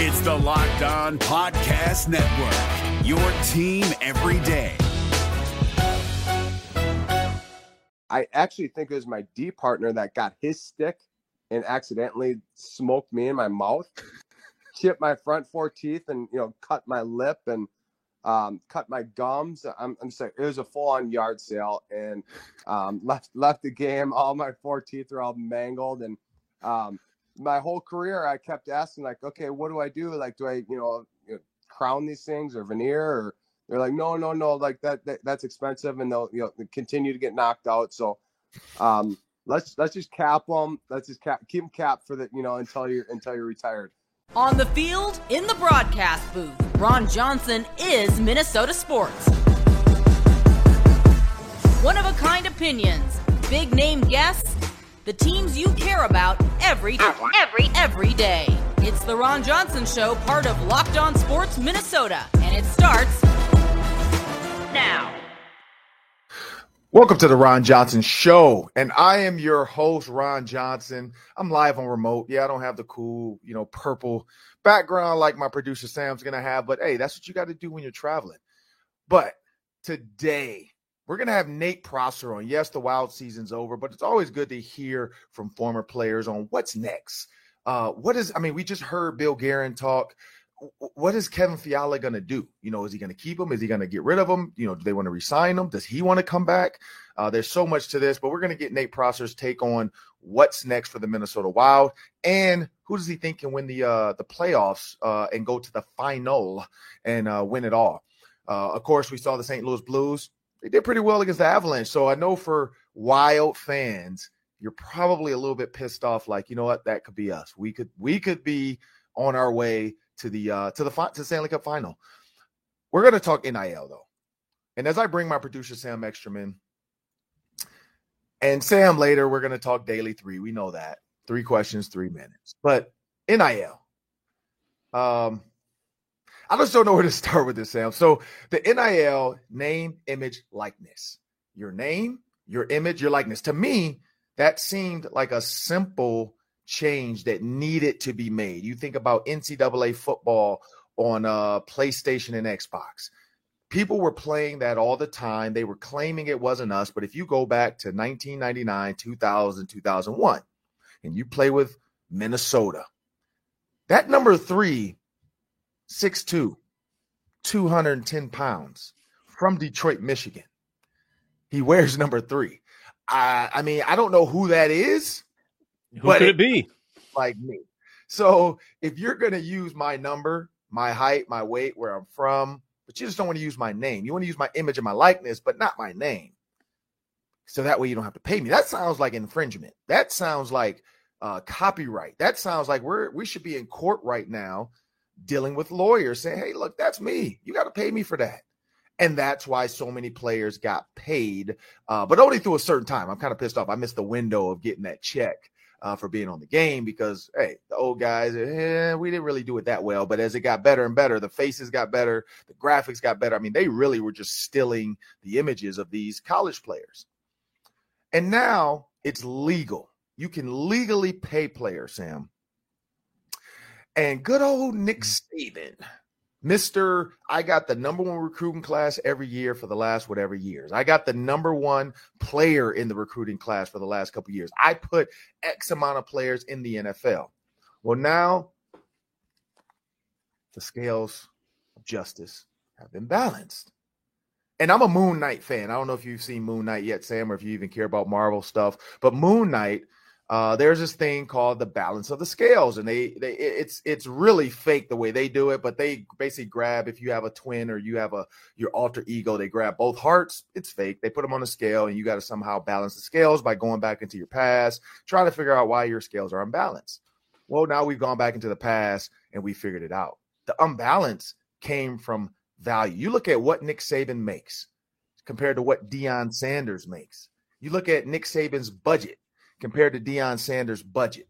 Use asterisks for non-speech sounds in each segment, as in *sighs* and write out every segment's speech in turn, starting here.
It's the Locked On Podcast Network, your team every day. I actually think it was my D partner that got his stick and accidentally smoked me in my mouth, chipped my front four teeth, and you know cut my lip and um, cut my gums. I'm, I'm saying it was a full on yard sale and um, left left the game. All my four teeth are all mangled and um, my whole career I kept asking like, okay, what do I do? Like, do I you know, you know crown these things or veneer or they're like, no, no, no, like that, that that's expensive, and they'll you know continue to get knocked out. So, um, let's let's just cap them. Let's just cap keep them capped for the you know until you're until you're retired. On the field, in the broadcast booth, Ron Johnson is Minnesota sports. One of a kind opinions, big name guests, the teams you care about every every every day. It's the Ron Johnson Show, part of Locked On Sports Minnesota, and it starts now. Welcome to the Ron Johnson Show, and I am your host, Ron Johnson. I'm live on remote. Yeah, I don't have the cool, you know, purple background like my producer Sam's gonna have, but hey, that's what you got to do when you're traveling. But today, we're gonna have Nate Prosser on. Yes, the wild season's over, but it's always good to hear from former players on what's next. Uh, what is? I mean, we just heard Bill Guerin talk what is Kevin Fiala going to do? You know, is he going to keep him? Is he going to get rid of him? You know, do they want to resign him? Does he want to come back? Uh, there's so much to this, but we're going to get Nate Prosser's take on what's next for the Minnesota Wild and who does he think can win the uh, the playoffs uh, and go to the final and uh, win it all. Uh, of course, we saw the St. Louis Blues. They did pretty well against the Avalanche, so I know for Wild fans, you're probably a little bit pissed off. Like, you know what, that could be us. We could we could be on our way to the uh, to the to Stanley Cup final. We're to talk NIL though, and as I bring my producer Sam Ekstrom and Sam later, we're to talk daily three. We know that three questions, three minutes. But NIL, um, I just don't know where to start with this, Sam. So the NIL name, image, likeness. Your name, your image, your likeness. To me, that seemed like a simple change that needed to be made. You think about NCAA football on uh, PlayStation and Xbox. People were playing that all the time. They were claiming it wasn't us. But if you go back to 1999, 2000, 2001, and you play with Minnesota, that number three, 6'2, 210 pounds from Detroit, Michigan. He wears *laughs* number three. I, I mean, I don't know who that is. Who but could it be? Like me. So if you're going to use my number, my height, my weight, where I'm from, but you just don't want to use my name. You want to use my image and my likeness, but not my name. So that way you don't have to pay me. That sounds like infringement. That sounds like uh, copyright. That sounds like we're we should be in court right now dealing with lawyers saying, hey, look, that's me. You got to pay me for that. And that's why so many players got paid, uh, but only through a certain time. I'm kind of pissed off. I missed the window of getting that check uh, for being on the game because hey, the old guys, eh, we didn't really do it that well. But as it got better and better, the faces got better, the graphics got better. I mean, they really were just stealing the images of these college players. And now it's legal. You can legally pay players, Sam. And good old Nick mm. Saban Mr. I got the number one recruiting class every year for the last whatever years. I got the number one player in the recruiting class for the last couple years. I put X amount of players in the NFL. Well, now the scales of justice have been balanced. And I'm a Moon Knight fan. I don't know if you've seen Moon Knight yet, Sam, or if you even care about Marvel stuff, but Moon Knight uh, there's this thing called the balance of the scales, and they they it's it's really fake the way they do it, but they basically grab if you have a twin or you have a your alter ego, they grab both hearts. It's fake. They put them on a scale, and you got to somehow balance the scales by going back into your past, trying to figure out why your scales are unbalanced. Well, now we've gone back into the past and we figured it out. The unbalance came from value. You look at what Nick Saban makes compared to what Deion Sanders makes. You look at Nick Saban's budget compared to Deion Sanders' budget.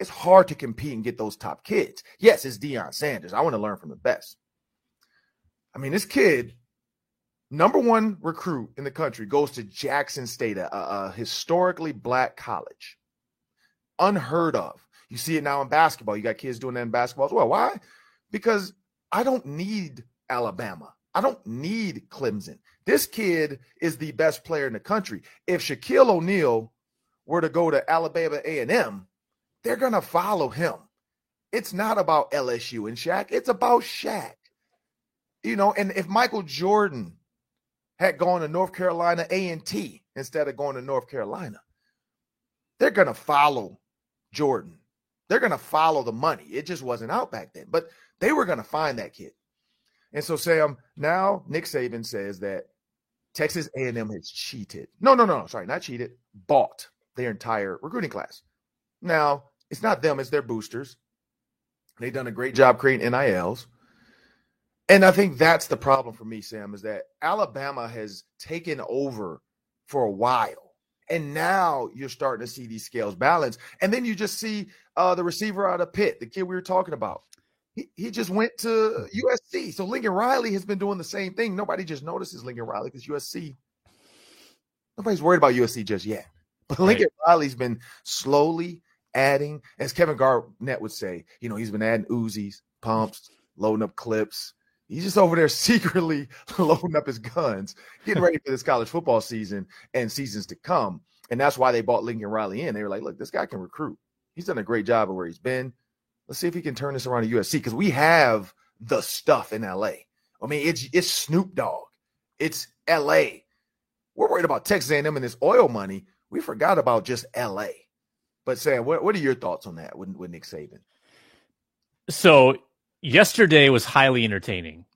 It's hard to compete and get those top kids. Yes, it's Deion Sanders. I want to learn from the best. I mean, this kid, number one recruit in the country, goes to Jackson State, a, a historically black college. Unheard of. You see it now in basketball. You got kids doing that in basketball as well. Why? Because I don't need Alabama. I don't need Clemson. This kid is the best player in the country. If Shaquille O'Neal were to go to Alabama A&M, they're going to follow him. It's not about LSU and Shaq. It's about Shaq. You know, and if Michael Jordan had gone to North Carolina A&T instead of going to North Carolina, they're going to follow Jordan. They're going to follow the money. It just wasn't out back then, but they were going to find that kid. And so, Sam, now Nick Saban says that Texas A&M has cheated. No, no, no, sorry, not cheated. Bought their entire recruiting class. Now, it's not them; it's their boosters. They've done a great job creating NILs. And I think that's the problem for me, Sam, is that Alabama has taken over for a while. And now you're starting to see these scales balance. And then you just see uh, the receiver out of Pitt, the kid we were talking about. He, he just went to USC. So Lincoln Riley has been doing the same thing. Nobody just notices Lincoln Riley because USC, nobody's worried about USC just yet. But *laughs* Lincoln. Riley's been slowly adding, as Kevin Garnett would say, you know, he's been adding Uzis, pumps, loading up clips. He's just over there *laughs* secretly loading up his guns, getting ready for this college football season and seasons to come. And that's why they bought Lincoln Riley in. They were like, look, this guy can recruit. He's done a great job of where he's been. Let's see if he can turn this around at USC because we have the stuff in LA. I mean, it's it's Snoop Dogg, it's LA. We're worried about Texas A&M and this oil money. We forgot about just LA. But Sam, what, what are your thoughts on that with, with Nick Saban? So yesterday was highly entertaining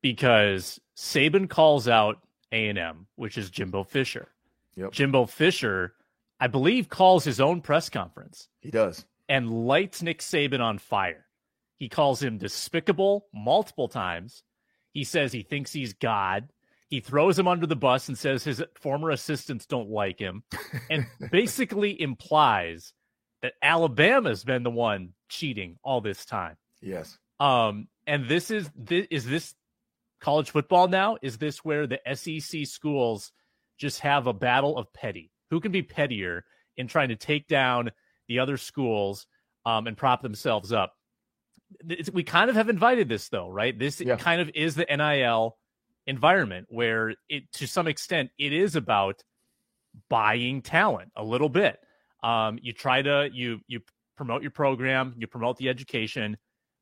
because Saban calls out A&M, which is Jimbo Fisher. Yep. Jimbo Fisher, I believe, calls his own press conference. He does. And lights Nick Saban on fire. He calls him despicable multiple times. He says he thinks he's God. He throws him under the bus and says his former assistants don't like him and *laughs* basically implies that Alabama's been the one cheating all this time. Yes. Um, and this is this is this college football now? Is this where the SEC schools just have a battle of petty? Who can be pettier in trying to take down the other schools um, and prop themselves up? It's, we kind of have invited this though, right? This yeah. kind of is the NIL environment where it, to some extent, it is about buying talent a little bit. Um, you try to you you promote your program, you promote the education,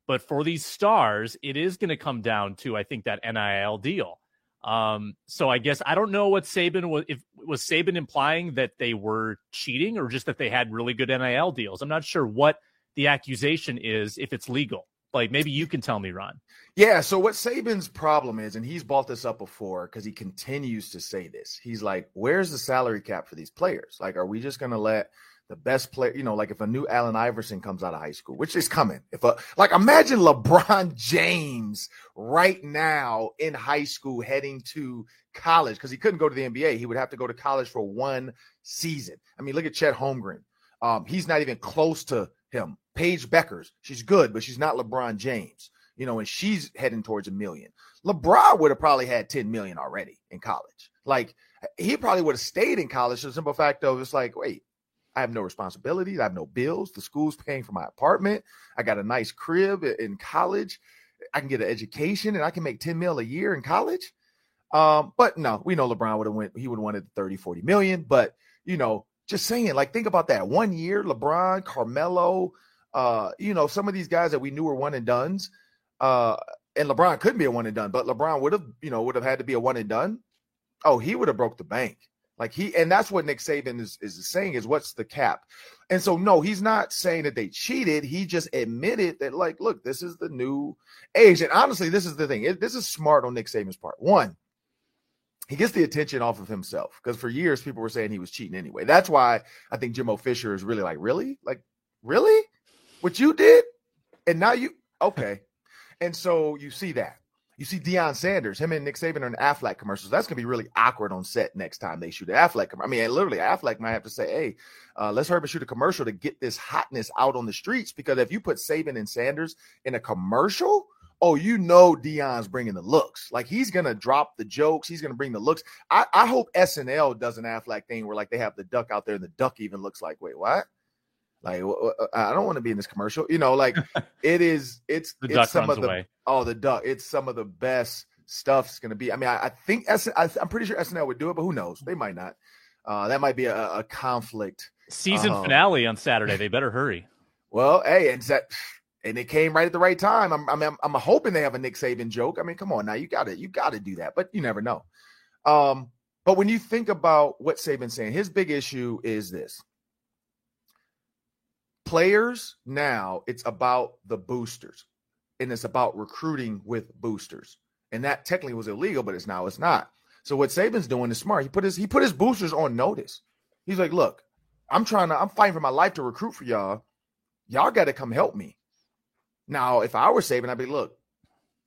but for these stars, it is going to come down to, I think, that NIL deal. Um, so I guess I don't know what Saban was. If was Saban implying that they were cheating, or just that they had really good NIL deals? I'm not sure what the accusation is. If it's legal, like maybe you can tell me, Ron. Yeah. So what Saban's problem is, and he's brought this up before because he continues to say this. He's like, "Where's the salary cap for these players? Like, are we just going to let?" the best player, you know, like if a new Allen Iverson comes out of high school, which is coming. If a like imagine LeBron *laughs* James right now in high school heading to college because he couldn't go to the NBA. He would have to go to college for one season. I mean, look at Chet Holmgren. Um, he's not even close to him. Paige Bueckers, she's good, but she's not LeBron James. You know, and she's heading towards a million. LeBron would have probably had 10 million already in college. Like he probably would have stayed in college the simple fact of it's like, wait, I have no responsibilities. I have no bills. The school's paying for my apartment. I got a nice crib in college. I can get an education and I can make 10 mil a year in college. Um, but no, we know LeBron would have went, he would have wanted 30, 40 million. But you know, just saying, like, think about that. One year, LeBron, Carmelo, uh, you know, some of these guys that we knew were one and duns. Uh, and LeBron couldn't be a one and done, but LeBron would have, you know, would have had to be a one and done. Oh, he would have broke the bank. Like he, and that's what Nick Saban is, is saying is what's the cap? And so, no, he's not saying that they cheated. He just admitted that, like, look, this is the new age. And honestly, this is the thing. It, this is smart on Nick Saban's part. One, he gets the attention off of himself because for years people were saying he was cheating anyway. That's why I think Jimbo Fisher is really like, really? Like, really? What you did? And now you, okay. And so you see that. You see Deion Sanders, him and Nick Saban are in Aflac commercials. That's gonna be really awkward on set next time they shoot an Aflac. I mean, literally, Aflac might have to say, "Hey, uh, let's hurry and shoot a commercial to get this hotness out on the streets." Because if you put Saban and Sanders in a commercial, oh, you know Deion's bringing the looks. Like he's gonna drop the jokes. He's gonna bring the looks. I, I hope SNL does an Aflac thing where like they have the duck out there, and the duck even looks like, wait, what? Like I don't want to be in this commercial. You know, like *laughs* it is. It's the it's duck some runs of the away. oh the duck. It's some of the best stuff's going to be. I mean, I, I think S, I, I'm pretty sure SNL would do it, but who knows? They might not. Uh, that might be a, a conflict. Season Uh-huh. finale on Saturday. They better hurry. Well, hey, and that and it came right at the right time. I'm I'm I'm hoping they have a Nick Saban joke. I mean, come on now, you got to you got to do that, but you never know. Um, but when you think about what Saban's saying, his big issue is this: players now it's about the boosters, and it's about recruiting with boosters, and that technically was illegal, but it's now it's not. So what Saban's doing is smart. He put his he put his boosters on notice. He's like, look, I'm trying to I'm fighting for my life to recruit for y'all y'all got to come help me. Now, if I were Saban, I'd be, look,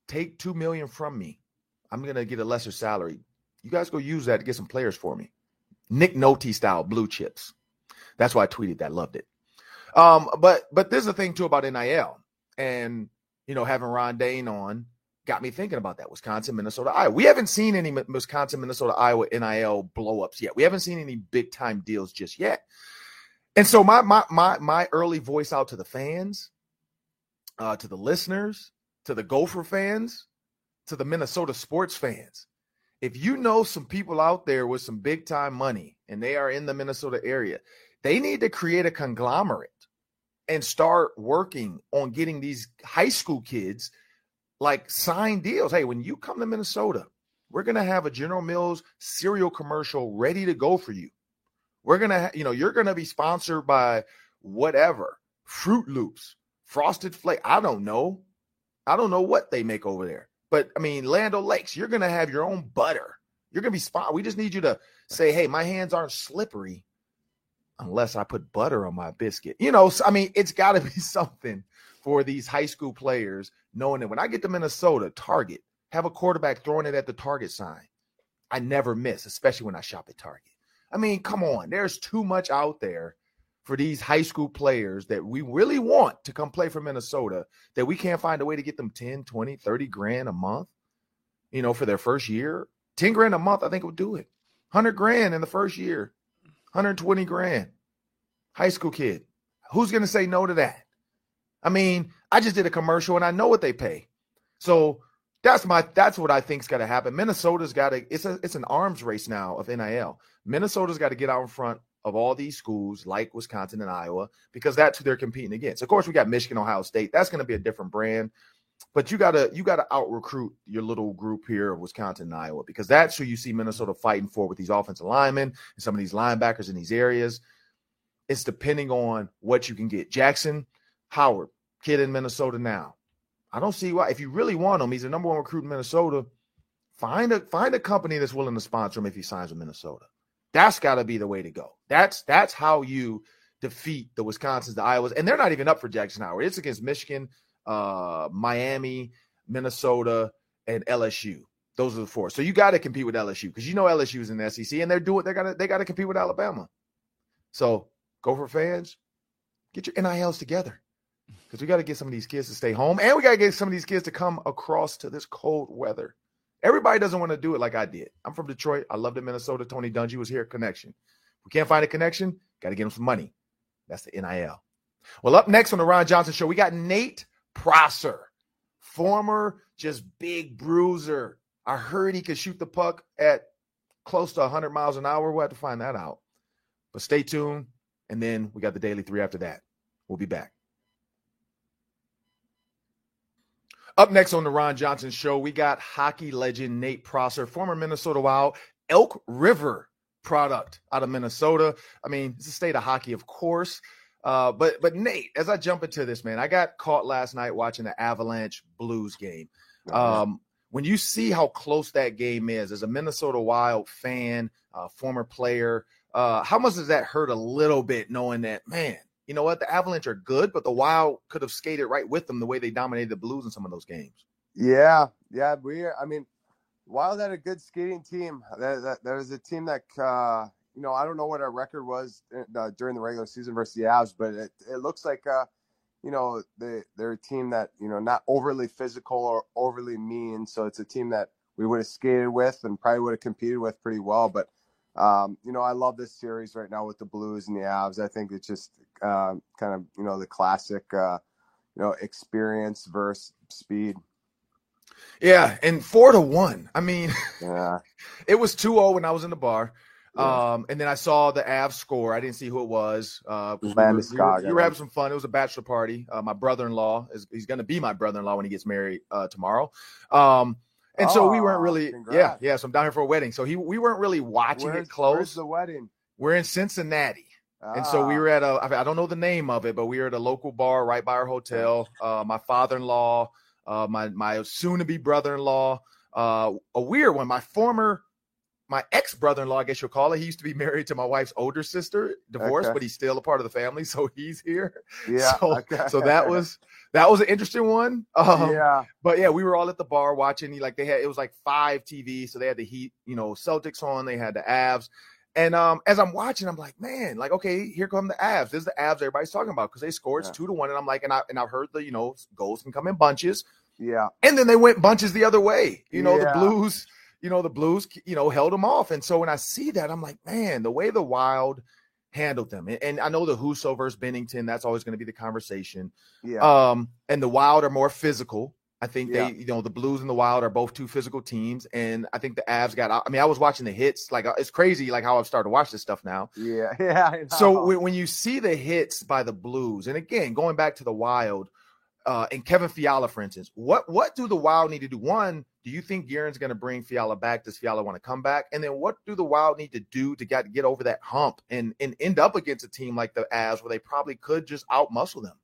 take two million from me. I'm gonna get a lesser salary. You guys go use that to get some players for me. Nick Nolte style blue chips. That's why I tweeted that. Loved it. Um, but but there's a thing too about NIL, and you know having Ron Dayne on got me thinking about that. Wisconsin, Minnesota, Iowa. We haven't seen any Wisconsin, Minnesota, Iowa NIL blowups yet. We haven't seen any big time deals just yet. And so my my my my early voice out to the fans, uh, to the listeners, to the Gopher fans, to the Minnesota sports fans. If you know some people out there with some big time money and they are in the Minnesota area, they need to create a conglomerate and start working on getting these high school kids like signed deals. Hey, when you come to Minnesota, we're going to have a General Mills cereal commercial ready to go for you. We're going to, ha- you know, you're going to be sponsored by whatever, Froot Loops, Frosted Flake. I don't know. I don't know what they make over there. But I mean, Land O'Lakes, you're to have your own butter. You're to be spot. We just need you to say, hey, my hands aren't slippery unless I put butter on my biscuit. You know, I mean, it's got to be *laughs* something for these high school players knowing that when I get to Minnesota, Target, have a quarterback throwing it at the Target sign. I never miss, especially when I shop at Target. I mean, come on, there's too much out there for these high school players that we really want to come play for Minnesota that we can't find a way to get them 10, 20, 30 grand a month, you know, for their first year. 10 grand a month, I think would do it. 100 grand in the first year, 120 grand. High school kid. Who's going to say no to that? I mean, I just did a commercial and I know what they pay. So that's my that's what I think's got to happen. Minnesota's got to it's a it's an arms race now of NIL. Minnesota's got to get out in front of all these schools like Wisconsin and Iowa because that's who they're competing against. Of course, we got Michigan, Ohio State. That's going to be a different brand. But you gotta you gotta out recruit your little group here of Wisconsin and Iowa because that's who you see Minnesota fighting for with these offensive linemen and some of these linebackers in these areas. It's depending on what you can get. Jackson Howard, kid in Minnesota now. I don't see why. If you really want him, he's the number one recruit in Minnesota. Find a find a company that's willing to sponsor him if he signs with Minnesota. That's got to be the way to go. That's that's how you defeat the Wisconsins, the Iowas, and they're not even up for Jackson Howard. It's against Michigan, uh, Miami, Minnesota, and LSU. Those are the four. So you got to compete with LSU because you know LSU is in the SEC, and they're doing. They got to they got to compete with Alabama. So Gopher fans, get your NILs together because we got to get some of these kids to stay home, and we got to get some of these kids to come across to this cold weather. Everybody doesn't want to do it like I did. I'm from Detroit. I loved it, Minnesota. Tony Dungy was here. Connection. We can't find a connection. Got to get him some money. That's the NIL. Well, up next on the Ron Johnson Show, we got Nate Prosser, former just big bruiser. I heard he could shoot the puck at close to 100 miles an hour. We'll have to find that out. But stay tuned. And then we got the Daily Three after that. We'll be back. Up next on the Ron Johnson Show, we got hockey legend Nate Prosser, former Minnesota Wild, Elk River product out of Minnesota. I mean, it's a state of hockey, of course. Uh, but but Nate, as I jump into this, man, I got caught last night watching the Avalanche Blues game. Um, when you see how close that game is, as a Minnesota Wild fan, uh, former player, uh, how much does that hurt a little bit knowing that, man, you know what, the Avalanche are good, but the Wild could have skated right with them the way they dominated the Blues in some of those games. Yeah, yeah, we. I mean, Wild had a good skating team. That, that, was a team that, uh, you know, I don't know what our record was uh, during the regular season versus the Avs, but it, it looks like, uh, you know, they they're a team that you know not overly physical or overly mean. So it's a team that we would have skated with and probably would have competed with pretty well. But um, you know, I love this series right now with the Blues and the Avs. I think it's just uh, kind of you know the classic, uh, you know, experience versus speed. Yeah, and four to one. I mean, Yeah, *laughs* it was 2-0 when I was in the bar. Um, and then I saw the Avs score. I didn't see who it was. Uh, we were, we were- we were having some fun. It was a bachelor party. Uh, my brother-in-law is he's going to be my brother-in-law when he gets married uh, tomorrow. Um, and so we weren't Oh, really, yeah, congrats. yeah. So I'm down here for a wedding. So he, we weren't really watching where's, it close. where's the wedding? we're in Cincinnati. And so we Ah, were at a, I don't know the name of it, but we were at a local bar right by our hotel. Uh, my father-in-law, uh, my my soon-to-be brother-in-law, uh, a weird one. My former, my ex-brother-in-law, I guess you'll call it. He used to be married to my wife's older sister, divorced, Okay. but he's still a part of the family, so he's here. *laughs* yeah. so, okay. so that was that was an interesting one. Um, yeah. but yeah, we were all at the bar watching. He like they had, it was like five TVs, so they had the Heat, you know, Celtics on. They had the Avs, and um, as I'm watching, I'm like, man, like okay, here come the Avs. This is the Avs everybody's talking about because they scored it's Yeah. two to one, and I'm like, and I and I've heard the you know goals can come in bunches, Yeah. and then they went bunches the other way. You know, Yeah. the Blues, you know, the Blues, you know, held them off, and so when I see that, I'm like, man, the way the Wild handled them, and, and I know the Husso versus Binnington, that's always going to be the conversation. Yeah. Um, and the Wild are more physical. I think Yeah. they, you know, the Blues and the Wild are both two physical teams, and I think the Avs got. I mean, I was watching the hits. Like uh, it's crazy, like how I've started to watch this stuff now. yeah. *laughs* Yeah. So when, when you see the hits by the Blues, and again going back to the Wild, uh, and Kevin Fiala, for instance, what what do the Wild need to do? One, do you think Guerin's going to bring Fiala back? Does Fiala want to come back? And then what do the Wild need to do to get get over that hump and and end up against a team like the Avs, where they probably could just outmuscle them?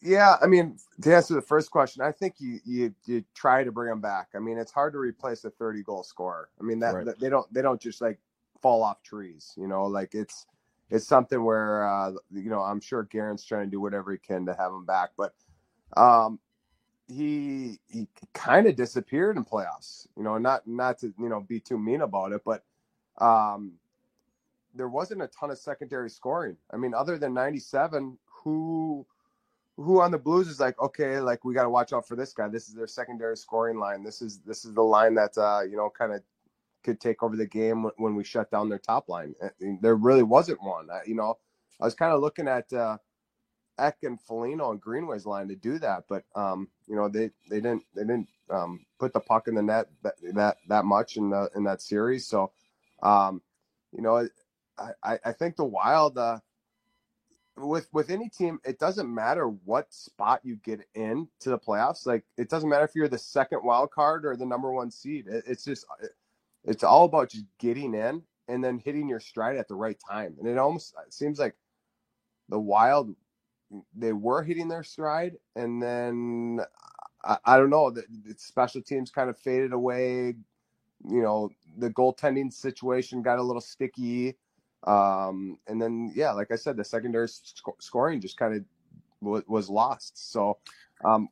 Yeah, I mean, to answer the first question, I think you you you try to bring them back. I mean, it's hard to replace a 30 goal scorer. I mean, that, Right. that- they don't they don't just like fall off trees, you know, like it's it's something where uh you know, I'm sure Guerin's trying to do whatever he can to have him back, but um he he kind of disappeared in playoffs. You know, not not to, you know, be too mean about it, but um there wasn't a ton of secondary scoring. I mean, other than 97, who who on the Blues is like, okay, like we got to watch out for this guy. This is their secondary scoring line. This is this is the line that uh, you know kind of could take over the game when, we shut down their top line. There really wasn't one. I, you know, I was kind of looking at uh, Ek and Foligno and Greenway's line to do that, but um, you know they they didn't they didn't um, put the puck in the net that that, that much in the in that series. So, um, you know, I I, I think the Wild. Uh, with with any team, it doesn't matter what spot you get in to the playoffs. Like it doesn't matter if you're the second wild card or the number one seed. It, it's just it's all about just getting in and then hitting your stride at the right time. And it almost seems like the Wild they were hitting their stride, and then I, I don't know the, the special teams kind of faded away. You know, the goaltending situation got a little sticky. Um, and then, yeah, like I said, the secondary sc- scoring just kind of w- was lost. So, um,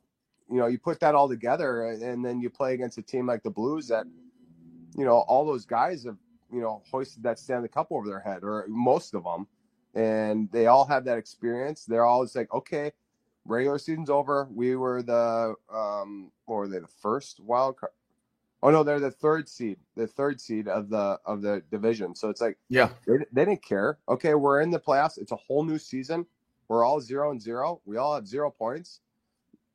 you know, you put that all together, and then you play against a team like the Blues that, you know, all those guys have, you know, hoisted that Stanley Cup over their head, or most of them, and they all have that experience. They're always like, okay, regular season's over. We were the, um, what were they, the first wild card? Oh no, they're the third seed, the third seed of the of the division. So it's like Yeah, they, they didn't care. Okay, we're in the playoffs. It's a whole new season. We're all zero and zero. We all have zero points.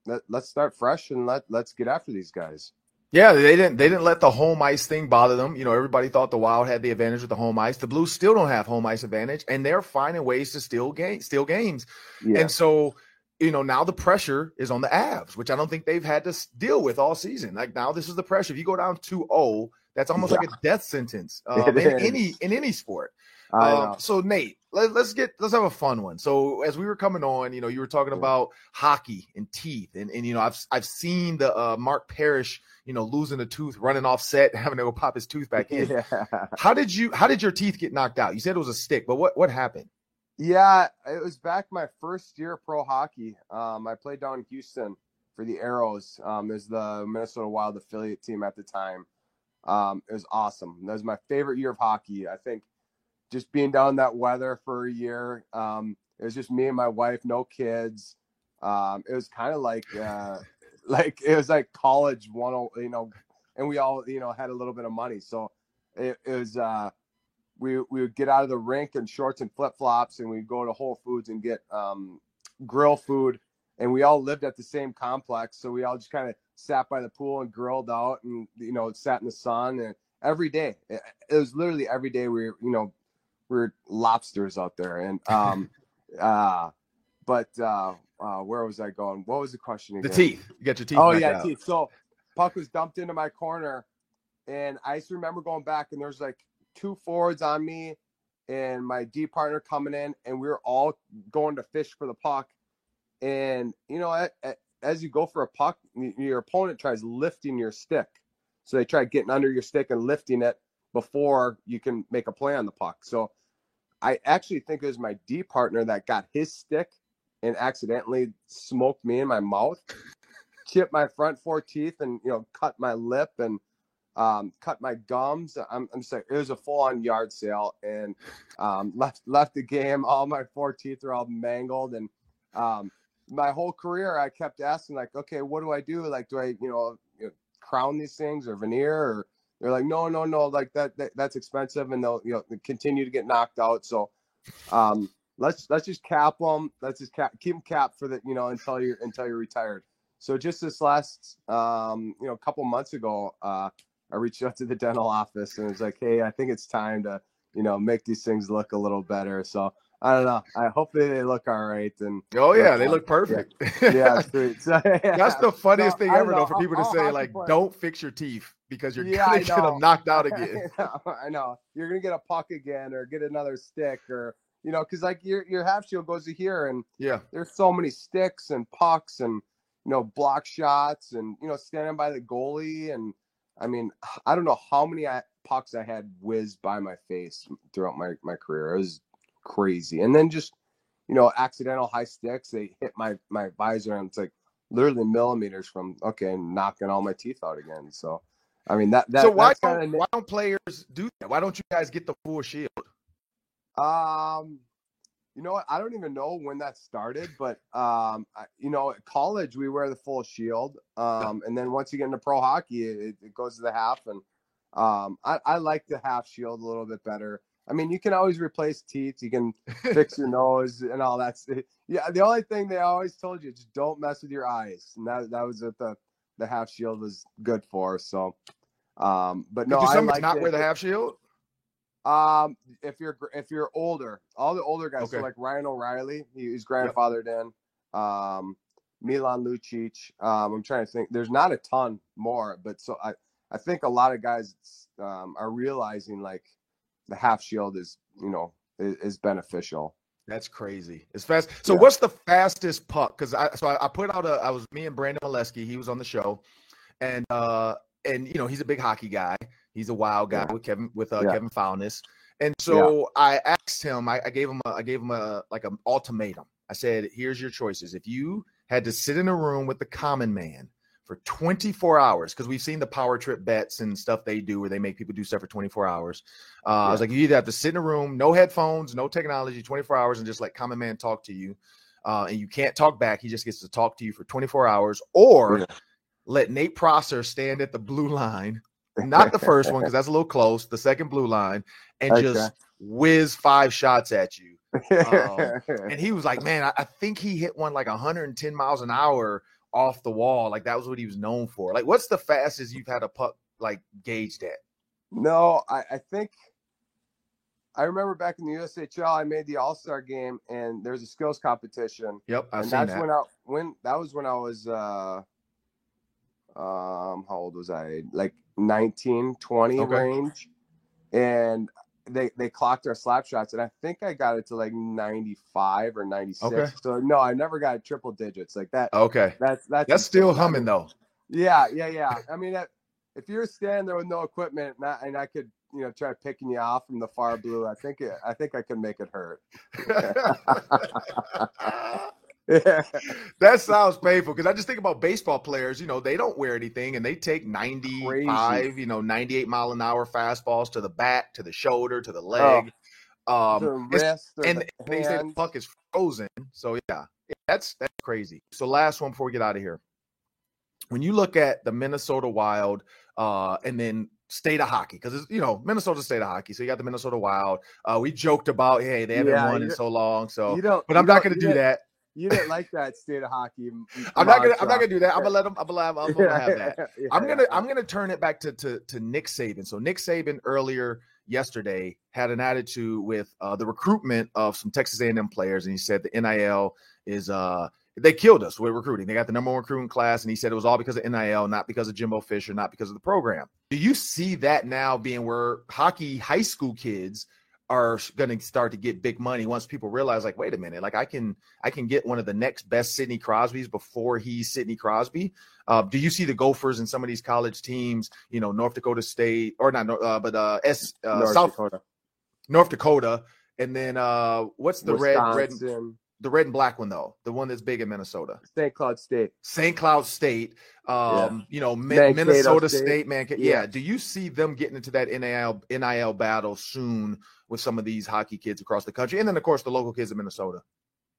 Let, let's start fresh and let let's get after these guys. Yeah, they didn't they didn't let the home ice thing bother them. You know, everybody thought the Wild had the advantage with the home ice. The Blues still don't have home ice advantage, and they're finding ways to steal game steal games. Yeah, And so, you know, now the pressure is on the Avs, which I don't think they've had to deal with all season. Like now, this is the pressure. If you go down 2-0, that's almost like a death sentence *laughs* um, in is. any in any sport. Um, so Nate, let, let's get let's have a fun one. So as we were coming on, you know, you were talking about hockey and teeth, and and you know, I've I've seen the uh, Mark Parrish, you know, losing a tooth, running off set, *laughs* having to go pop his tooth back in. yeah. How did you how did your teeth get knocked out? You said it was a stick, but what what happened? Yeah, it was back my first year of pro hockey. Um, I played down in Houston for the Aeros. Um, it the Minnesota Wild affiliate team at the time. Um, it was awesome. That was my favorite year of hockey. I think just being down that weather for a year. Um, it was just me and my wife, no kids. Um, it was kind of like uh, *laughs* like it was like college one, you know, and we all you know had a little bit of money, so it, it was uh, we we would get out of the rink in shorts and flip flops, and we'd go to Whole Foods and get um, grill food. And we all lived at the same complex, so we all just kind of sat by the pool and grilled out, and you know, sat in the sun. And every day, it, it was literally every day we were, you know, we were lobsters out there. And um, *laughs* uh, but uh, uh, where was I going? What was the question again? The teeth. You got your teeth. Oh yeah, out. teeth. So puck was dumped into my corner, and I just remember going back, and there's like two forwards on me, and my D partner coming in, and we were all going to fish for the puck. And you know, as you go for a puck, your opponent tries lifting your stick, so they try getting under your stick and lifting it before you can make a play on the puck. So I actually think it was my D partner that got his stick and accidentally smoked me in my mouth chipped my front four teeth and you know cut my lip and um, cut my gums. I'm, I'm saying it was a full on yard sale and um, *laughs* left left the game. All my four teeth are all mangled and um, my whole career I kept asking like, okay, what do I do? Like, do I you know, you know crown these things or veneer or they're like, no, no, no, like that, that that's expensive and they'll you know continue to get knocked out. So um, let's let's just cap them. Let's just cap, keep them capped for the you know until you're until you're retired. So just this last, um, you know, couple months ago, uh, I reached out to the dental office and was like, "Hey, I think it's time to, you know, make these things look a little better." So I don't know. I hopefully they look all right. And Oh yeah, they Yeah. look perfect. yeah, sweet. So, yeah. That's the funniest No, thing ever, know. though, for people to All say hockey like, "Don't fix your teeth because you're Yeah, gonna *laughs* get them knocked out *laughs* again." I know, I know. You're gonna get a puck again, or get another stick, or you know, because like your your half shield goes to here, and Yeah, there's so many sticks and pucks and you know block shots and you know standing by the goalie and I mean *sighs* I don't know how many I, pucks I had whizzed by my face throughout my my career. It was crazy. And then just you know accidental high sticks they hit my my visor and it's like literally millimeters from okay knocking all my teeth out again. So I mean that that so why that's don't kinda- why don't players do that? Why don't you guys get the full shield? Um, you know what? I don't even know when that started, but um, I, you know, at college we wear the full shield, um, and then once you get into pro hockey, it, it goes to the half, and um, I, I like the half shield a little bit better. I mean, you can always replace teeth, you can *laughs* fix your nose and all that. Yeah, the only thing they always told you just don't mess with your eyes, and that that was what the the half shield was good for. So, um, but no, Could I like not it. wear the half shield? Um, if you're if you're older, all the older guys, so like Ryan O'Reilly, he, he's grandfathered in. Um, Milan Lucic. Um, I'm trying to think. There's not a ton more, but so I I think a lot of guys um, are realizing like the half shield is you know is, is beneficial. That's crazy. It's fast. So Yeah. what's the fastest puck? Because I so I, I put out a I was me and Brandon Molesky. He was on the show, and uh and you know he's a big hockey guy. He's a wild guy Yeah. with Kevin with uh, Yeah. Kevin Foulness. And so I asked him. I, I gave him a I gave him a like an ultimatum. I said, "Here's your choices. If you had to sit in a room with the common man for 24 hours, because we've seen the power trip bets and stuff they do where they make people do stuff for 24 hours. Uh, I was like, you either have to sit in a room, no headphones, no technology, 24 hours, and just let common man talk to you. Uh, and you can't talk back. He just gets to talk to you for 24 hours, or Yeah. Let Nate Prosser stand at the blue line, not the first one because that's a little close, the second blue line, and Okay. just whiz five shots at you. Um, *laughs* And he was like, man, I, I think he hit one like 110 miles an hour off the wall. Like that was what he was known for. Like, what's the fastest you've had a puck like gauged at? No, I, I think I remember back in the USHL, I made the All Star game, and there's a skills competition, Yep, I've and seen that's that. when I when that was when I was uh um how old was I? Like 19, 20 Okay. range, and they they clocked our slap shots, and I think I got it to like 95 or 96. Okay. So no, I never got triple digits like that. okay. That's that's That's still humming though. yeah, yeah, yeah. I mean, that, if you're standing there with no equipment, and I, and I could, you know, try picking you off from the far blue, I think it, I think I could make it hurt. *laughs* *laughs* Yeah, *laughs* that sounds painful because I just think about baseball players. You know, they don't wear anything and they take 95, you know, 98 mile an hour fastballs to the back, to the shoulder, to the leg. um, the wrist and the they say the puck is frozen. So yeah, that's that's crazy. So last one before we get out of here. When you look at the Minnesota Wild, uh, and then state of hockey because it's you know Minnesota state of hockey. So you got the Minnesota Wild. Uh, we joked about hey they haven't Yeah, won in so long. So, you don't, but I'm not going to do that. You didn't like that state of hockey. I'm not gonna. I'm not gonna do that. I'm gonna let them. I'm gonna. I'm, *laughs* I'm gonna have that. *laughs* Yeah, I'm gonna yeah. I'm gonna turn it back to to to Nick Saban. So Nick Saban earlier yesterday had an attitude with uh, the recruitment of some Texas A&M players, and he said the NIL is uh they killed us with recruiting. They got the number one recruiting class, and he said it was all because of NIL, not because of Jimbo Fisher, not because of the program. Do you see that now being where hockey high school kids are going to start to get big money once people realize, like, wait a minute, like I can I can get one of the next best Sidney Crosby's before he's Sidney Crosby. Uh, do you see the Gophers and some of these college teams, you know, North Dakota State or not, uh, but uh, S uh, North South Dakota, North Dakota, and then uh, what's the red red Wisconsin, the red and black one though, the one that's big in Minnesota, St. Cloud State. St. Cloud State, um, you know, Mi- Minnesota State. State, man, yeah. Yeah. Do you see them getting into that NIL NIL battle soon with some of these hockey kids across the country, and then of course the local kids in Minnesota?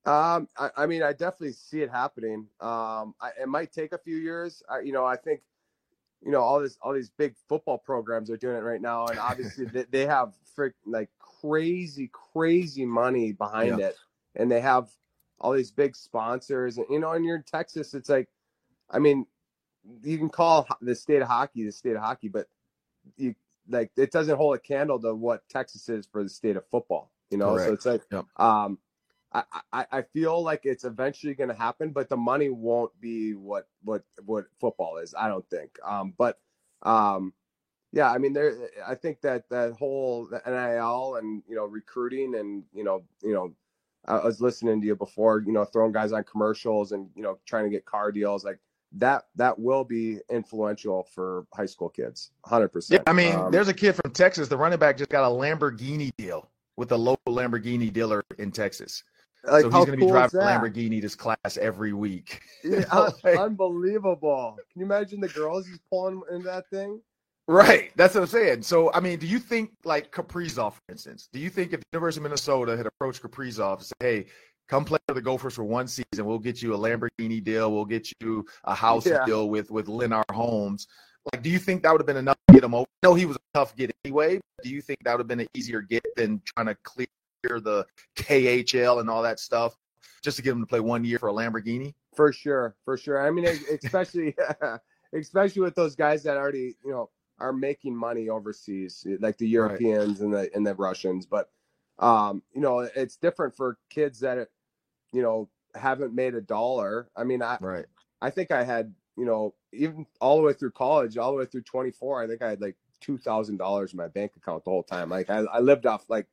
Um, I, I mean, I definitely see it happening. Um, I, it might take a few years. I, you know, I think, you know, all this, all these big football programs are doing it right now, and obviously *laughs* they, they have frick, like crazy, crazy money behind it, and they have all these big sponsors. And you know, and you're in Texas, it's like, I mean, you can call the state of hockey the state of hockey, but you like it doesn't hold a candle to what Texas is for the state of football. You know, Correct. so it's like, Yep. um, I, I, I feel like it's eventually going to happen, but the money won't be what what what football is. I don't think. Um, but um, yeah, I mean, there. I think that that whole NIL and you know recruiting and you know you know, I was listening to you before. You know, throwing guys on commercials and you know trying to get car deals like that. That will be influential for high school kids. 100% Yeah. I mean, Um, there's a kid from Texas. The running back just got a Lamborghini deal with a local Lamborghini dealer in Texas. like, so he's going to be cool is driving a? Lamborghini this class every week. Yeah, *laughs* like- unbelievable. Can you imagine the girls he's pulling in that thing? Right. That's what I'm saying. So, I mean, do you think, like Kaprizov, for instance, do you think if the University of Minnesota had approached Kaprizov and said, hey, come play for the Gophers for one season, we'll get you a Lamborghini deal, we'll get you a house Yeah. deal with with Lennar Homes. Like, do you think that would have been enough to get him over? No, he was a tough get anyway. But do you think that would have been an easier get than trying to clear the KHL and all that stuff just to get him to play one year for a Lamborghini? For sure, for sure. I mean, especially *laughs* especially with those guys that already you know are making money overseas, like the Europeans and the and the Russians. But um, you know, it's different for kids that you know haven't made a dollar. I mean, I Right. I think I had you know even all the way through college, all the way through 24. I think I had like two thousand dollars in my bank account the whole time. Like I, I lived off like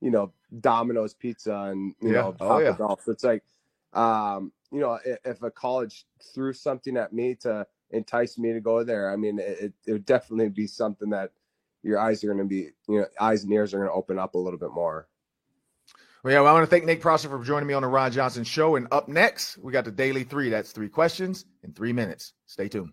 you know Domino's pizza and you Yeah. know Oh, yeah. So it's like um, you know if, if a college threw something at me to entice me to go there, I mean it, it, would definitely be something that your eyes are going to be you know eyes and ears are going to open up a little bit more. Well, yeah, well, I want to thank Nate Prosser for joining me on the Ron Johnson Show. And up next, we got the Daily Three. That's three questions in three minutes. Stay tuned.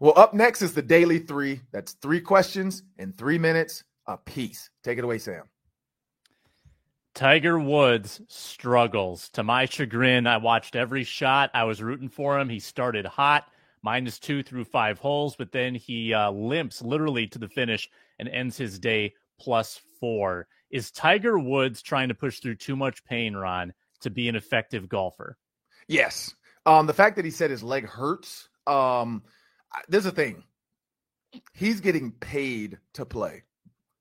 Well, up next is the Daily Three. That's three questions in three minutes a piece. Take it away, Sam. Tiger Woods struggles. To my chagrin, I watched every shot. I was rooting for him. He started hot, minus two through five holes, but then he uh, limps literally to the finish and ends his day plus four. Is Tiger Woods trying to push through too much pain, Ron, to be an effective golfer? Yes. Um, the fact that he said his leg hurts. Um, there's a thing. He's getting paid to play.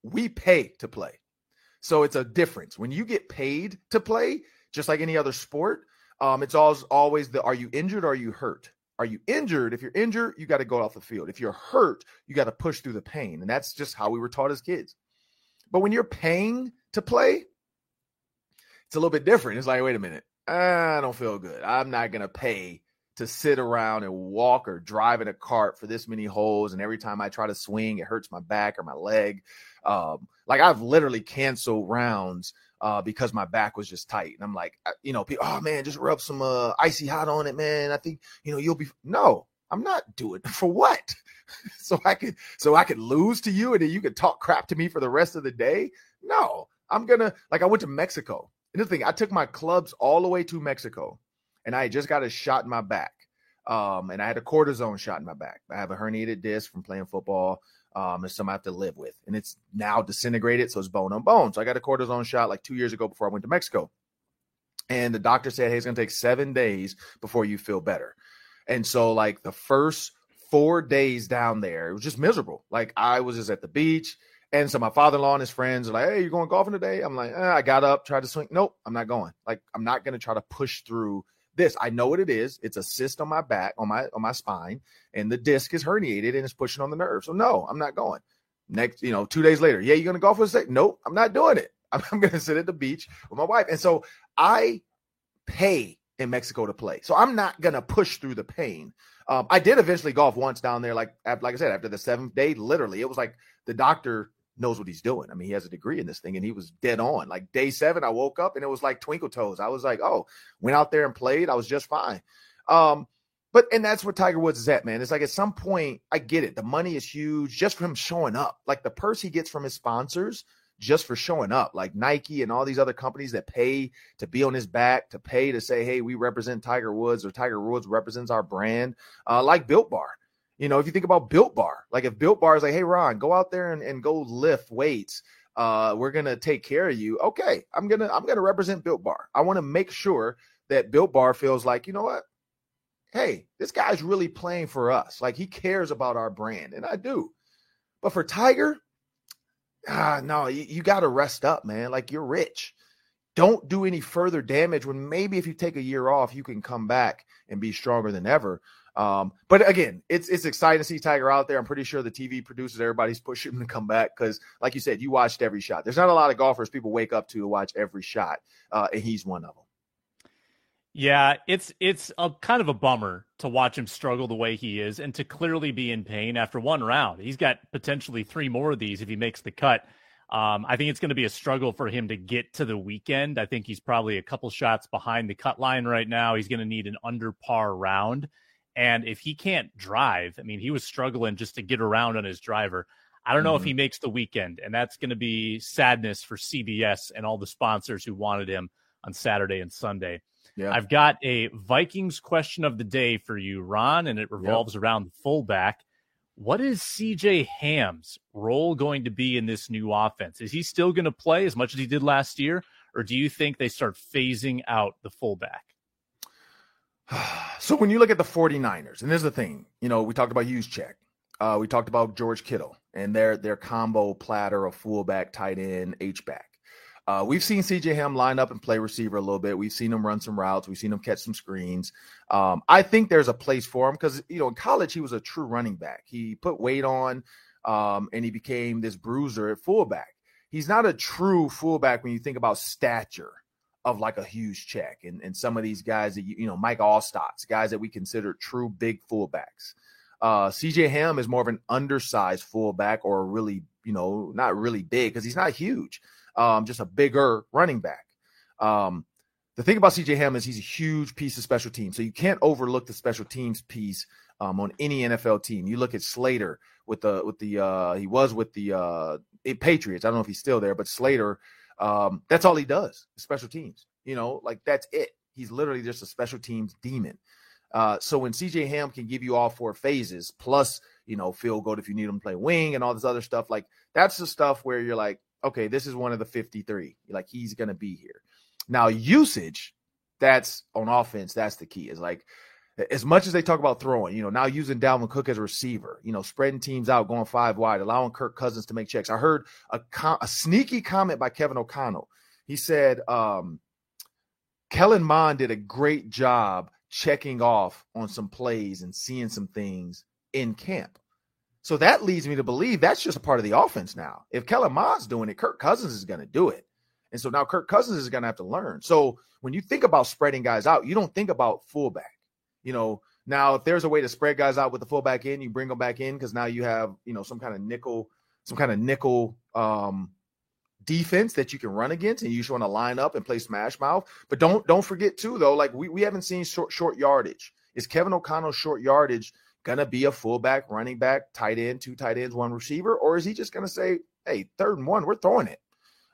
We pay to play. So it's a difference. When you get paid to play, just like any other sport, um, it's always always the are you injured or are you hurt? Are you injured? If you're injured, you got to go off the field. If you're hurt, you got to push through the pain. And that's just how we were taught as kids. But when you're paying to play, it's a little bit different. It's like, wait a minute, I don't feel good. I'm not gonna pay to sit around and walk or drive in a cart for this many holes. And every time I try to swing, it hurts my back or my leg. Um, like I've literally canceled rounds uh, because my back was just tight. And I'm like, you know, people, oh man, just rub some uh, icy hot on it, man. I think you know you'll be. No, I'm not doing *laughs* for what. *laughs* so I could so I could lose to you and then you could talk crap to me for the rest of the day. No, I'm gonna like I went to Mexico. And the thing, I took my clubs all the way to Mexico, and I just got a shot in my back. Um, and I had a cortisone shot in my back. I have a herniated disc from playing football. Um, it's something I have to live with, and it's now disintegrated, so it's bone on bone. So I got a cortisone shot like two years ago before I went to Mexico, and the doctor said, "Hey, it's gonna take seven days before you feel better." And so, like the first four days down there, it was just miserable. Like I was just at the beach. And so my father-in-law and his friends are like, "Hey, you're going golfing today?" I'm like, eh, "I got up, tried to swing. Nope, I'm not going. Like, I'm not going to try to push through this. I know what it is. It's a cyst on my back, on my on my spine, and the disc is herniated and it's pushing on the nerve. So no, I'm not going. Next, you know, two days later, yeah, you're to golf with us? Nope, I'm not doing it. *laughs* I'm, I'm to sit at the beach with my wife. And so I pay in Mexico to play. So I'm not to push through the pain. Um, I did eventually golf once down there, like like I said, after the seventh day. Literally, it was like the doctor knows what he's doing. I mean, he has a degree in this thing, and he was dead on. Like day seven, I woke up and it was like twinkle toes. I was like, oh, went out there and played. I was just fine. Um, but and that's where Tiger Woods is at, man. It's like at some point, I get it. The money is huge just for him showing up. Like the purse he gets from his sponsors just for showing up, like Nike and all these other companies that pay to be on his back, to pay to say, hey, we represent Tiger Woods or Tiger Woods represents our brand, uh, like Built Bar. You know, if you think about Built Bar, like if Built Bar is like, hey, Ron, go out there and, and go lift weights. Uh, we're gonna take care of you. Okay, I'm gonna I'm gonna represent Built Bar. I want to make sure that Built Bar feels like, you know what? Hey, this guy's really playing for us. Like he cares about our brand, and I do. But for Tiger, ah, no, you, you got to rest up, man. Like you're rich. Don't do any further damage when maybe if you take a year off, you can come back and be stronger than ever. Um, but again, it's it's exciting to see Tiger out there. I'm pretty sure the TV producers, everybody's pushing him to come back because, like you said, you watched every shot. There's not a lot of golfers people wake up to to watch every shot, uh, and he's one of them. Yeah, it's it's a kind of a bummer to watch him struggle the way he is, and to clearly be in pain after one round. He's got potentially three more of these if he makes the cut. Um, I think it's going to be a struggle for him to get to the weekend. I think he's probably a couple shots behind the cut line right now. He's going to need an under par round. And if he can't drive, I mean, he was struggling just to get around on his driver. I don't know mm-hmm. if he makes the weekend, and that's going to be sadness for CBS and all the sponsors who wanted him on Saturday and Sunday. Yeah. I've got a Vikings question of the day for you, Ron, and it revolves yep. around the fullback. What is CJ Ham's role going to be in this new offense? Is he still going to play as much as he did last year, or do you think they start phasing out the fullback? *sighs* so when you look at the 49ers, and there's the thing, you know, we talked about Juszczyk. Uh, we talked about George Kittle and their their combo platter of fullback, tight end, H back. Uh, we've seen CJ Ham line up and play receiver a little bit. We've seen him run some routes. We've seen him catch some screens. Um, I think there's a place for him because you know in college he was a true running back. He put weight on, um, and he became this bruiser at fullback. He's not a true fullback when you think about stature of like a Juszczyk and, and some of these guys that you, you know, Mike Alstott's guys that we consider true big fullbacks. Uh, CJ Ham is more of an undersized fullback or really, you know, not really big because he's not huge, um, just a bigger running back. Um, the thing about CJ Ham is he's a huge piece of special teams. So you can't overlook the special teams piece um, on any NFL team. You look at Slater with the with the uh, he was with the uh, Patriots. I don't know if he's still there, but Slater um, that's all he does, special teams. You know, like that's it. He's literally just a special teams demon. Uh, so when CJ Ham can give you all four phases, plus you know field goal if you need him to play wing and all this other stuff, like that's the stuff where you're like, okay, this is one of the 53. Like he's gonna be here. Now usage, that's on offense. That's the key. Is like as much as they talk about throwing, you know, now using Dalvin Cook as a receiver, you know, spreading teams out, going five wide, allowing Kirk Cousins to make checks. I heard a, a sneaky comment by Kevin O'Connell. He said, um, Kellen Mond did a great job checking off on some plays and seeing some things in camp. So that leads me to believe that's just a part of the offense now. If Kellen Mond's doing it, Kirk Cousins is going to do it. And so now Kirk Cousins is going to have to learn. So when you think about spreading guys out, you don't think about fullback You know, now if there's a way to spread guys out with the fullback in, you bring them back in because now you have you know some kind of nickel, some kind of nickel um, defense that you can run against, and you just want to line up and play smash mouth. But don't don't forget too though, like we we haven't seen short short yardage. Is Kevin O'Connell short yardage gonna be a fullback, running back, tight end, two tight ends, one receiver, or is he just gonna say, "Hey, third and one, we're throwing it"?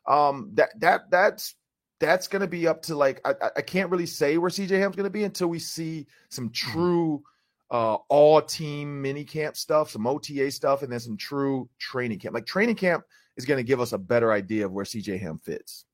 Um, that that that's that's gonna be up to like I, I can't really say where CJ Ham's gonna be until we see some mm-hmm. true uh, all team mini camp stuff, some OTA stuff, and then some true training camp. Like training camp is going to give us a better idea of where CJ Ham fits.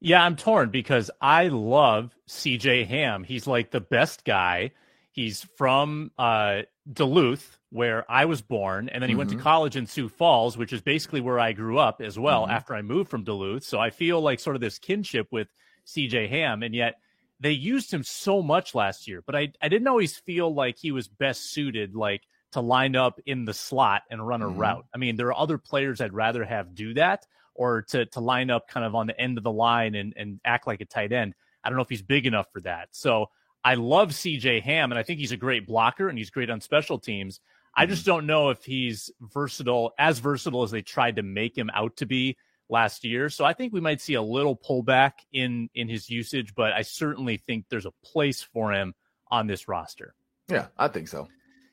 Yeah, I'm torn because I love CJ Ham. He's like the best guy. He's from uh, Duluth, where I was born, and then he mm-hmm. went to mm-hmm. college in Sioux Falls, which is basically where I grew up as well mm-hmm. after I moved from Duluth. So I feel like sort of this kinship with CJ Ham, and yet they used him so much last year, but I, I didn't always feel like he was best suited like to line up in the slot and run a mm-hmm. route. I mean, there are other players I'd rather have do that or to to line up kind of on the end of the line and and act like a tight end. I don't know if he's big enough for that. So I love CJ Ham and I think he's a great blocker and he's great on special teams. I just don't know if he's versatile, as versatile as they tried to make him out to be last year. So I think we might see a little pullback in in his usage, but I certainly think there's a place for him on this roster. Yeah, I think so.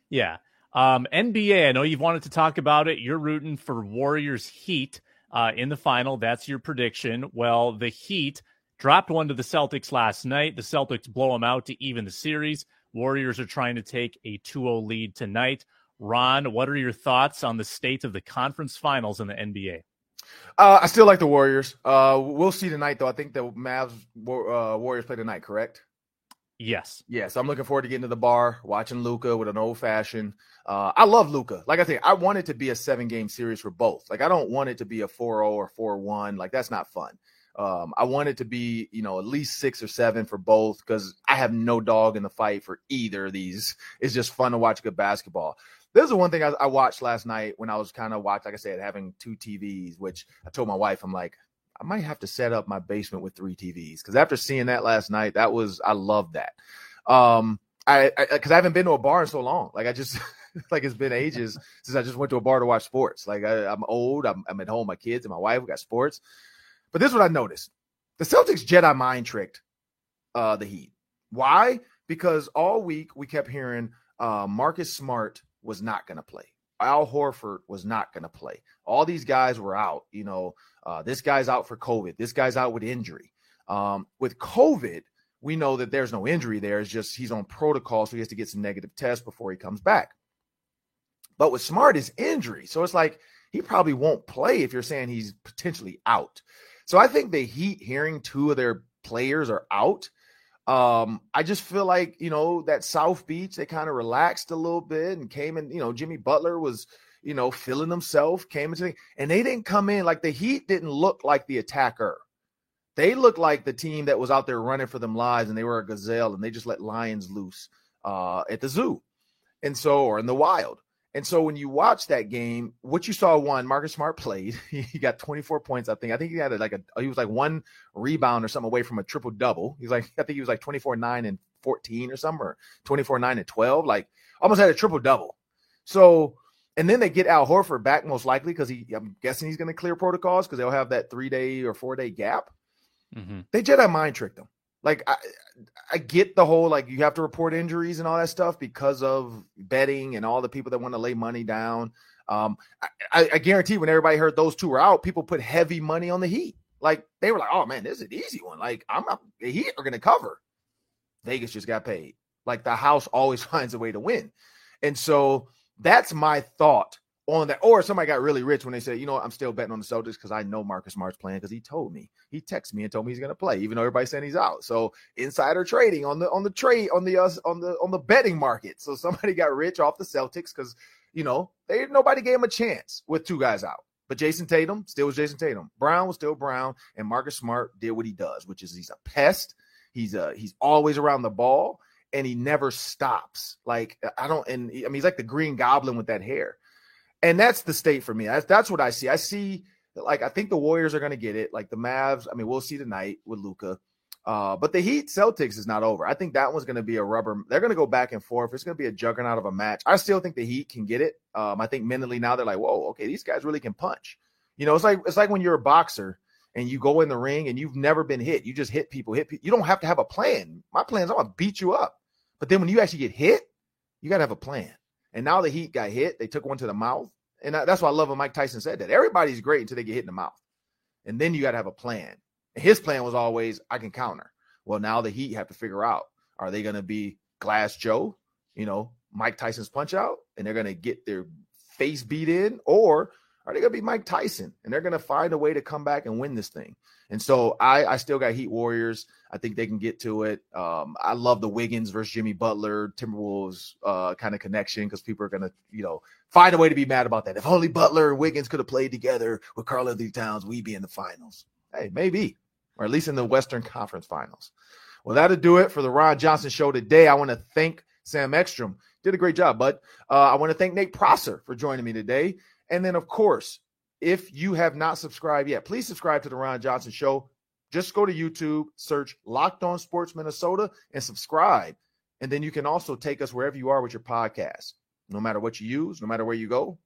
Yeah. Um, NBA, I know you've wanted to talk about it. You're rooting for Warriors Heat uh, in the final. That's your prediction. Well, the Heat dropped one to the Celtics last night. The Celtics blow them out to even the series. Warriors are trying to take a 2 0 lead tonight. Ron, what are your thoughts on the state of the conference finals in the NBA? Uh, I still like the Warriors. Uh, we'll see tonight, though. I think the Mavs uh, Warriors play tonight, correct? Yes. Yes. I'm looking forward to getting to the bar, watching Luka with an old fashioned. Uh, I love Luka. Like I say, I want it to be a seven game series for both. Like I don't want it to be a 4 0 or 4 1. Like that's not fun. Um, I want it to be, you know, at least six or seven for both because I have no dog in the fight for either of these. It's just fun to watch good basketball. There's is one thing I, I watched last night when I was kind of watching, like I said, having two TVs, which I told my wife, I'm like, I might have to set up my basement with three TVs because after seeing that last night, that was I love that. Um, I because I, I, haven't been to a bar in so long. Like I just *laughs* like it's been ages *laughs* since I just went to a bar to watch sports. Like I, am old. I'm, I'm, at home. My kids and my wife. We got sports. But this is what I noticed: the Celtics Jedi mind tricked uh, the Heat. Why? Because all week we kept hearing uh, Marcus Smart was not going to play. Al Horford was not going to play. All these guys were out. You know, uh, this guy's out for COVID. This guy's out with injury. Um, with COVID, we know that there's no injury there. It's just he's on protocol, so he has to get some negative tests before he comes back. But with Smart is injury. So it's like he probably won't play if you're saying he's potentially out. So I think the Heat hearing two of their players are out um, I just feel like, you know, that South Beach, they kind of relaxed a little bit and came in, you know, Jimmy Butler was, you know, feeling himself, came into and they didn't come in like the Heat didn't look like the attacker. They looked like the team that was out there running for them lives and they were a gazelle and they just let lions loose uh, at the zoo. And so, or in the wild. And so when you watch that game, what you saw one, Marcus Smart played. *laughs* He got 24 points, I think. I think he had like a he was like one rebound or something away from a triple double. He's like, *laughs* I think he was like 24, 9 and 14 or something, or 24, 9 and 12, like almost had a triple double. So and then they get Al Horford back most likely because he I'm guessing he's gonna clear protocols because they'll have that three day or four day gap. Mm-hmm. They Jedi mind tricked them. Like I, I get the whole like you have to report injuries and all that stuff because of betting and all the people that want to lay money down. Um, I, I, guarantee when everybody heard those two were out, people put heavy money on the Heat. Like they were like, "Oh man, this is an easy one. Like I'm not, the Heat are going to cover." Vegas just got paid. Like the house always *laughs* finds a way to win, and so that's my thought on that. Or somebody got really rich when they said, you know, I'm still betting on the Celtics because I know Marcus Smart's playing because he told me. He texted me and told me he's going to play, even though everybody's saying he's out. So insider trading on the on the trade on the uh, on the on the betting market. So somebody *laughs* got rich off the Celtics because you know they nobody gave him a chance with two guys out. But Jayson Tatum still was Jayson Tatum. Brown was still Brown, and Marcus Smart did what he does, which is he's a pest. He's uh he's always around the ball and he never stops. Like I don't, and I mean he's like the Green Goblin with that hair and that's the state for me. That's, that's what I see. I see like I think the Warriors are going to get it. Like the Mavs, I mean, we'll see tonight with Luka. Uh, but the Heat Celtics is not over. I think that one's going to be a rubber. They're going to go back and forth. It's going to be a juggernaut of a match. I still think the Heat can get it. Um, I think mentally now they're like, whoa, okay, these guys really can punch. You know, it's like it's like when you're a boxer and you go in the ring and you've never been hit. You just hit people, hit people. You don't have to have a plan. My plan is I'm gonna beat you up. But then when you actually get hit, you gotta have a plan. And now the Heat got hit. They took one to the mouth, and that's why I love when Mike Tyson said that. Everybody's great until they get hit in the mouth, and then you got to have a plan. And his plan was always, I can counter. Well, now the Heat have to figure out: Are they gonna be Glass Joe? You know, Mike Tyson's punch out, and they're gonna get their face beat in, or are they going to be Mike Tyson? And they're going to find a way to come back and win this thing. And so I, I still got Heat Warriors. I think they can get to it. Um, I love the Wiggins versus Jimmy Butler Timberwolves uh, kind of connection because people are going to, you know, find a way to be mad about that. If only Butler and Wiggins could have played together with Karl-Anthony Towns, we'd be in the finals. Hey, maybe, or at least in the Western Conference Finals. Well, that'll do it for the Ron Johnson Show today. I want to thank Sam Ekstrom. Did a great job, bud. Uh, I want to thank Nate Prosser for joining me today. And then, of course, if you have not subscribed yet, please subscribe to the Ron Johnson Show. Just go to YouTube, search Locked On Sports Minnesota, and subscribe. And then you can also take us wherever you are with your podcast. No matter what you use, no matter where you go,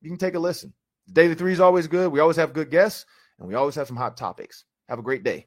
you can take a listen. Daily Three is always good. We always have good guests, and we always have some hot topics. Have a great day.